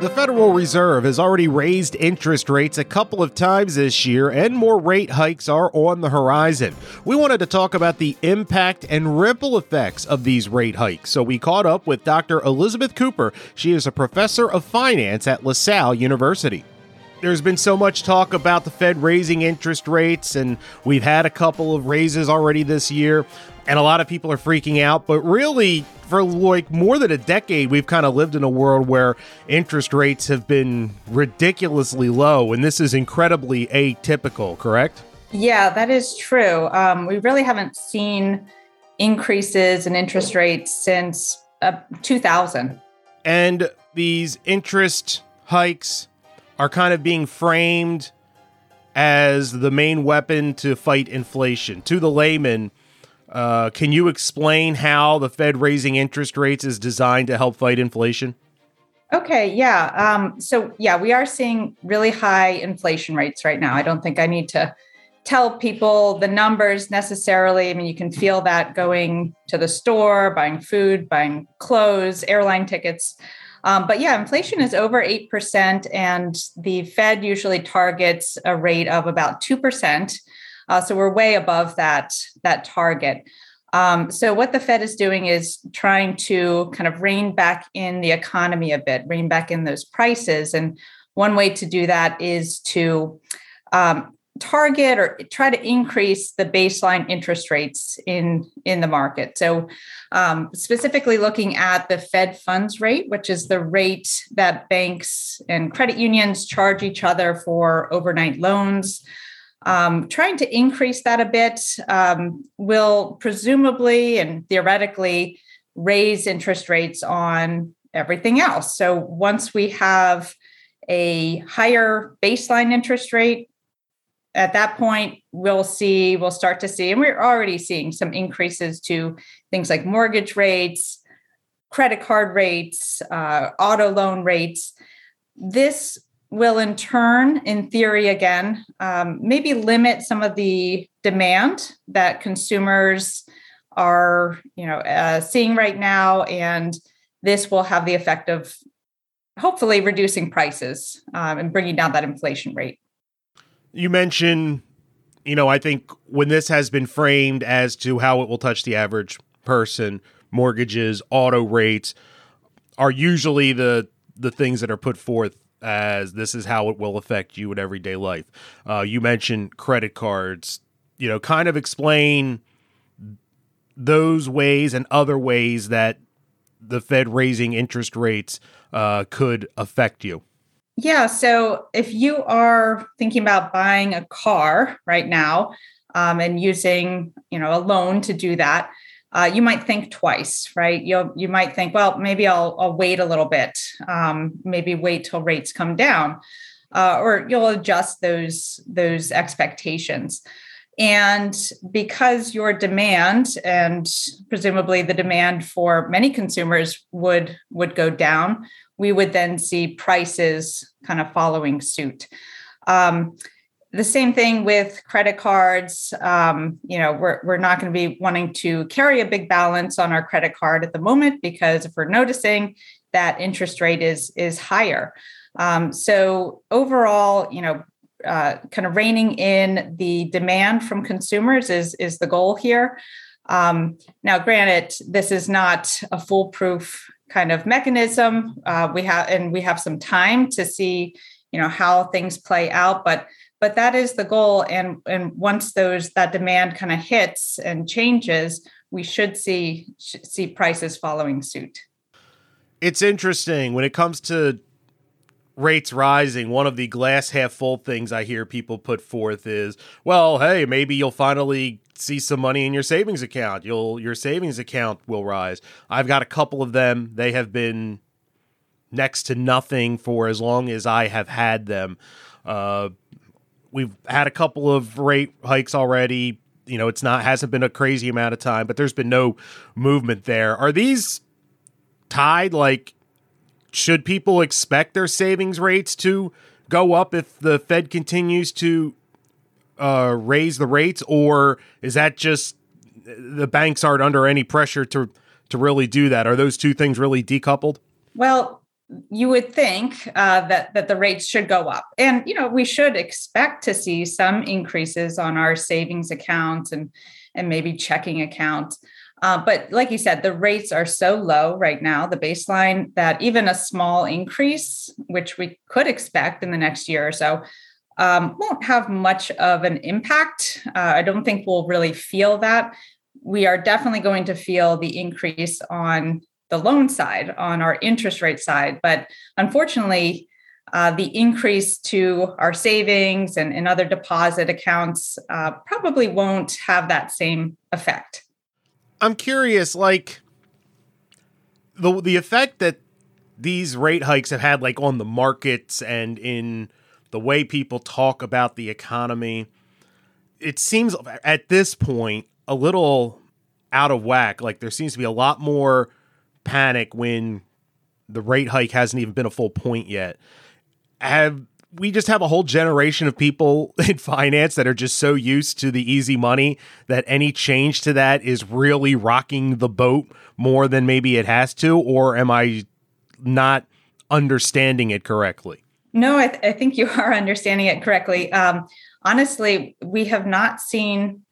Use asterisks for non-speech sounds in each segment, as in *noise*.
The Federal Reserve has already raised interest rates a couple of times this year, and more rate hikes are on the horizon. We wanted to talk about the impact and ripple effects of these rate hikes, so we caught up with Dr. Elizabeth Cooper. She is a professor of finance at La Salle University. There's been so much talk about the Fed raising interest rates, and we've had a couple of raises already this year, and a lot of people are freaking out. But really, for like more than a decade, we've kind of lived in a world where interest rates have been ridiculously low, and this is incredibly atypical, correct? Yeah, that is true. Um, we really haven't seen increases in interest rates since uh, 2000. And these interest hikes are kind of being framed as the main weapon to fight inflation. To the layman, uh, can you explain how the Fed raising interest rates is designed to help fight inflation? Okay, yeah. Um, so, yeah, we are seeing really high inflation rates right now. I don't think I need to tell people the numbers necessarily. I mean, you can feel that going to the store, buying food, buying clothes, airline tickets. Um, but yeah, inflation is over 8%, and the Fed usually targets a rate of about 2%. Uh, so we're way above that, that target. Um, so what the Fed is doing is trying to kind of rein back in the economy a bit, rein back in those prices. And one way to do that is to um, target or try to increase the baseline interest rates in in the market so um, specifically looking at the fed funds rate which is the rate that banks and credit unions charge each other for overnight loans um, trying to increase that a bit um, will presumably and theoretically raise interest rates on everything else. So once we have a higher baseline interest rate at that point we'll see we'll start to see and we're already seeing some increases to things like mortgage rates credit card rates uh, auto loan rates. This will in turn in theory again um, maybe limit some of the demand that consumers are you know uh, seeing right now and this will have the effect of hopefully reducing prices um, and bringing down that inflation rate. You mentioned, you know, I think when this has been framed as to how it will touch the average person, mortgages, auto rates are usually the the things that are put forth as this is how it will affect you in everyday life. Uh, you mentioned credit cards. You know, kind of explain those ways and other ways that the Fed raising interest rates uh, could affect you. Yeah. So if you are thinking about buying a car right now um, and using, you know, a loan to do that, uh, you might think twice, right? You you might think, well, maybe I'll I'll wait a little bit, um, maybe wait till rates come down, uh, or you'll adjust those those expectations. And because your demand and presumably the demand for many consumers would would go down, we would then see prices kind of following suit. Um, the same thing with credit cards. Um, you know, we're, we're not going to be wanting to carry a big balance on our credit card at the moment because if we're noticing that interest rate is is higher. Um, so overall, you know, uh, kind of reining in the demand from consumers is is the goal here. Um, now, granted, this is not a foolproof kind of mechanism. Uh, we have and we have some time to see, you know, how things play out. But but that is the goal. And and once those that demand kind of hits and changes, we should see see prices following suit. It's interesting when it comes to rates rising, one of the glass half full things I hear people put forth is, well, hey, maybe you'll finally see some money in your savings account. You'll your savings account will rise. I've got a couple of them. They have been next to nothing for as long as I have had them. Uh, we've had a couple of rate hikes already. you know, it's not hasn't been a crazy amount of time, but there's been no movement there. Are these tied? Like, should people expect their savings rates to go up if the Fed continues to uh, raise the rates, or is that just the banks aren't under any pressure to to really do that? Are those two things really decoupled? Well, you would think uh, that that the rates should go up, and you know we should expect to see some increases on our savings accounts and and maybe checking accounts. Uh, but like you said, the rates are so low right now, the baseline, that even a small increase, which we could expect in the next year or so, um, won't have much of an impact. Uh, I don't think we'll really feel that. We are definitely going to feel the increase on the loan side, on our interest rate side. But unfortunately, uh, the increase to our savings and, and other deposit accounts uh, probably won't have that same effect. I'm curious, like the the effect that these rate hikes have had, like on the markets and in the way people talk about the economy. It seems at this point a little out of whack. Like there seems to be a lot more panic when the rate hike hasn't even been a full point yet. Have we just have a whole generation of people *laughs* in finance that are just so used to the easy money that any change to that is really rocking the boat more than maybe it has to or am i not understanding it correctly no i, th- I think you *laughs* are understanding it correctly um, honestly we have not seen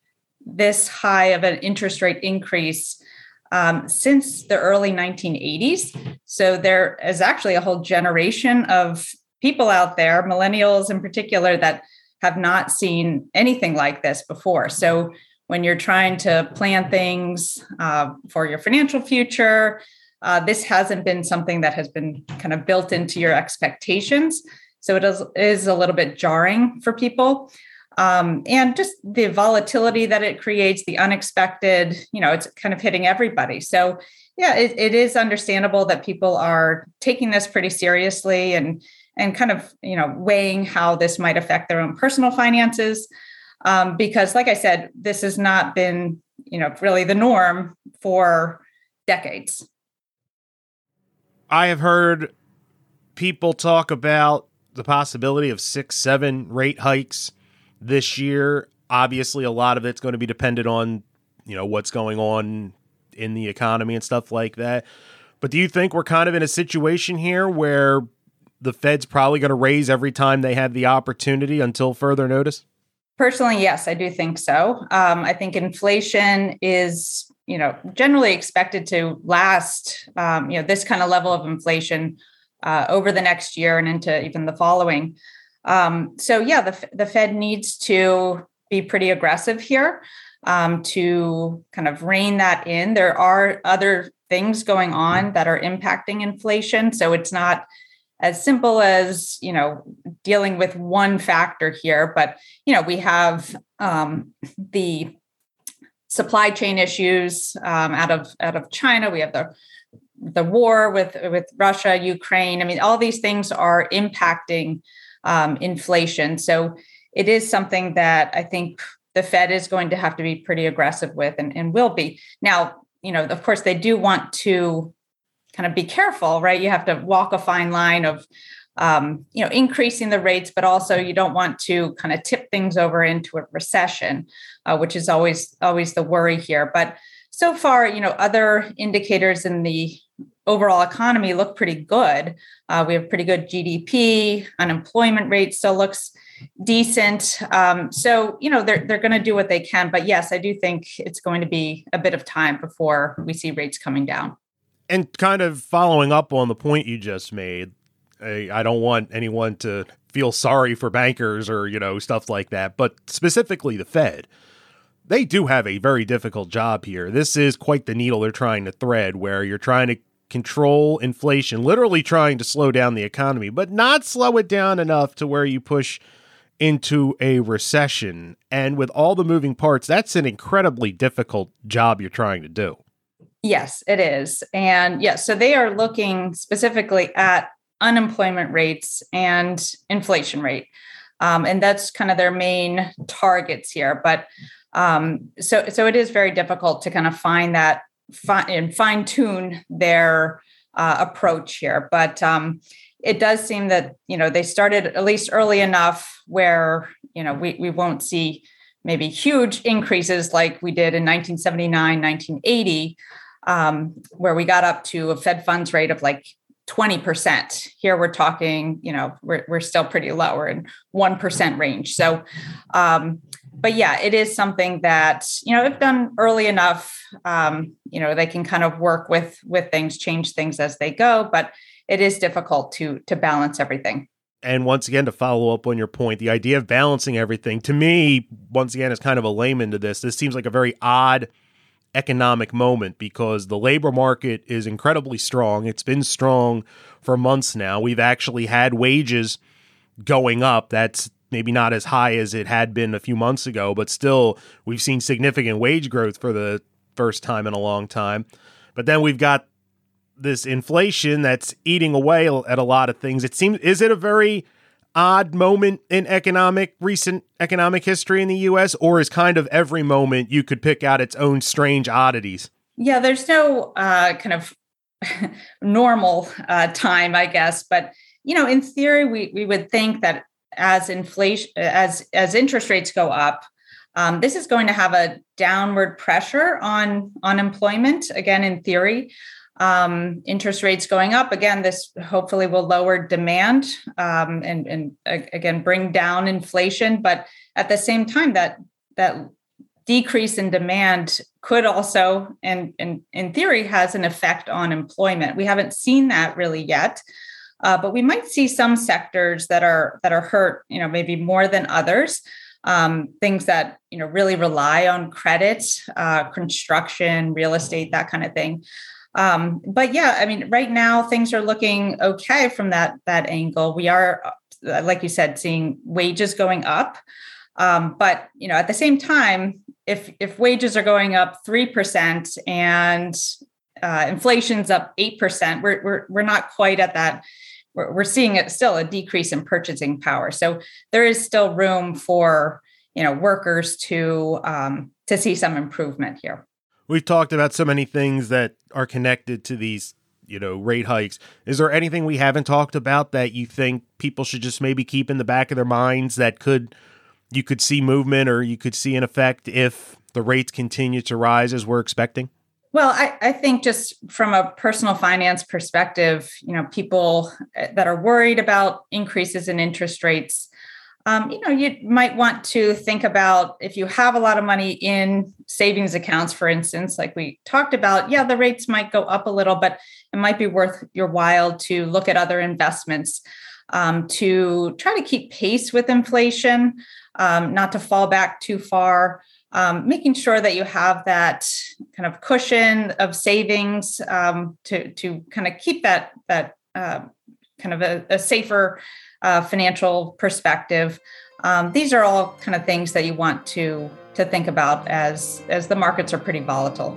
this high of an interest rate increase um, since the early 1980s. So there is actually a whole generation of people out there, millennials in particular, that have not seen anything like this before. So when you're trying to plan things uh, for your financial future, uh, this hasn't been something that has been kind of built into your expectations. So it is, is a little bit jarring for people. Um, and just the volatility that it creates, the unexpected, you know, it's kind of hitting everybody. So, yeah, it, it is understandable that people are taking this pretty seriously and and kind of you know weighing how this might affect their own personal finances. Um, because like i said this has not been you know really the norm for decades. I have heard people talk about the possibility of six seven rate hikes this year obviously a lot of it's going to be dependent on you know what's going on in the economy and stuff like that but do you think we're kind of in a situation here where the Fed's probably going to raise every time they have the opportunity until further notice? Personally, yes, I do think so. Um, I think inflation is, you know, generally expected to last, um, you know, this kind of level of inflation uh, over the next year and into even the following. Um, so, yeah, the the Fed needs to be pretty aggressive here um, to kind of rein that in. There are other things going on that are impacting inflation, so it's not as simple as you know dealing with one factor here but you know we have um, the supply chain issues um, out of out of china we have the the war with with russia ukraine i mean all these things are impacting um, inflation so it is something that i think the fed is going to have to be pretty aggressive with and, and will be now you know of course they do want to kind of be careful, right? You have to walk a fine line of, um, you know, increasing the rates, but also you don't want to kind of tip things over into a recession, uh, which is always always the worry here. But so far, you know, other indicators in the overall economy look pretty good. Uh, we have pretty good GDP, unemployment rate still looks decent. Um, so, you know, they're, they're going to do what they can. But yes, I do think it's going to be a bit of time before we see rates coming down and kind of following up on the point you just made, I, I don't want anyone to feel sorry for bankers or, you know, stuff like that, but specifically the Fed. They do have a very difficult job here. This is quite the needle they're trying to thread, where you're trying to control inflation, literally trying to slow down the economy, but not slow it down enough to where you push into a recession. And with all the moving parts, that's an incredibly difficult job you're trying to do. Yes, it is. And yes, so they are looking specifically at unemployment rates and inflation rate. Um, and that's kind of their main targets here. But Um, so so it is very difficult to kind of find that fi- and fine tune their uh, approach here, but. Um, it does seem that you know they started at least early enough where you know we, we won't see maybe huge increases like we did in 1979 1980 um, where we got up to a fed funds rate of like 20% here we're talking you know we're, we're still pretty low. We're in 1% range. So um, but yeah it is something that you know if done early enough um, you know they can kind of work with with things change things as they go but it is difficult to to balance everything. And once again to follow up on your point the idea of balancing everything to me once again is kind of a layman to this. This seems like a very odd economic moment because the labor market is incredibly strong. It's been strong for months now. We've actually had wages going up. That's maybe not as high as it had been a few months ago but still we've seen significant wage growth for the first time in a long time but then we've got this inflation that's eating away at a lot of things. It seems is it a very odd moment in economic recent economic history in the US or is kind of every moment you could pick out its own strange oddities? Yeah, there's no uh, kind of *laughs* normal uh, time, I guess, but you know, in theory, we we would think that as inflation as as interest rates go up, um, this is going to have a downward pressure on on employment. Again, in theory, um, interest rates going up again this hopefully will lower demand um, and, and again bring down inflation but at the same time that that decrease in demand could also and, and in theory has an effect on employment we haven't seen that really yet uh, but we might see some sectors that are that are hurt you know maybe more than others um, things that you know really rely on credit uh, construction real estate that kind of thing um, but yeah, I mean, right now things are looking okay from that that angle. We are, uh, like you said, seeing wages going up. Um, but you know, at the same time, if if wages are going up three percent and uh, inflation's up eight percent, we're, we're we're not quite at that. We're, we're seeing it still a decrease in purchasing power. So there is still room for you know workers to um, to see some improvement here. We've talked about so many things that are connected to these you know rate hikes. Is there anything we haven't talked about that you think people should just maybe keep in the back of their minds that could you could see movement or you could see an effect if the rates continue to rise as we're expecting well I, I think just from a personal finance perspective you know people that are worried about increases in interest rates um, you know, you might want to think about if you have a lot of money in savings accounts, for instance, like we talked about, yeah, the rates might go up a little, but it might be worth your while to look at other investments um, to try to keep pace with inflation, um, not to fall back too far. Um, making sure that you have that kind of cushion of savings um, to to kind of keep that that uh, kind of a, a safer uh, financial perspective. Um, these are all kind of things that you want to to think about as as the markets are pretty volatile.